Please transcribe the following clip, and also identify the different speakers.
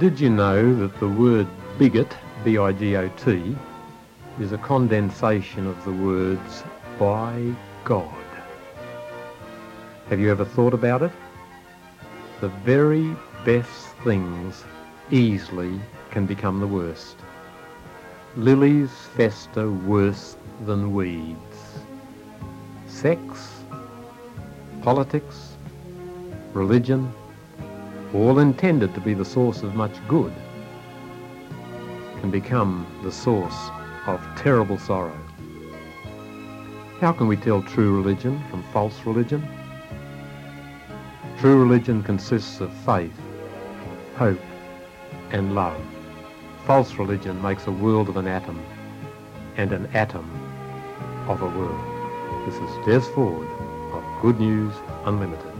Speaker 1: Did you know that the word bigot, B-I-G-O-T, is a condensation of the words by God? Have you ever thought about it? The very best things easily can become the worst. Lilies fester worse than weeds. Sex, politics, religion, all intended to be the source of much good, can become the source of terrible sorrow. How can we tell true religion from false religion? True religion consists of faith, hope and love. False religion makes a world of an atom and an atom of a world. This is Des Ford of Good News Unlimited.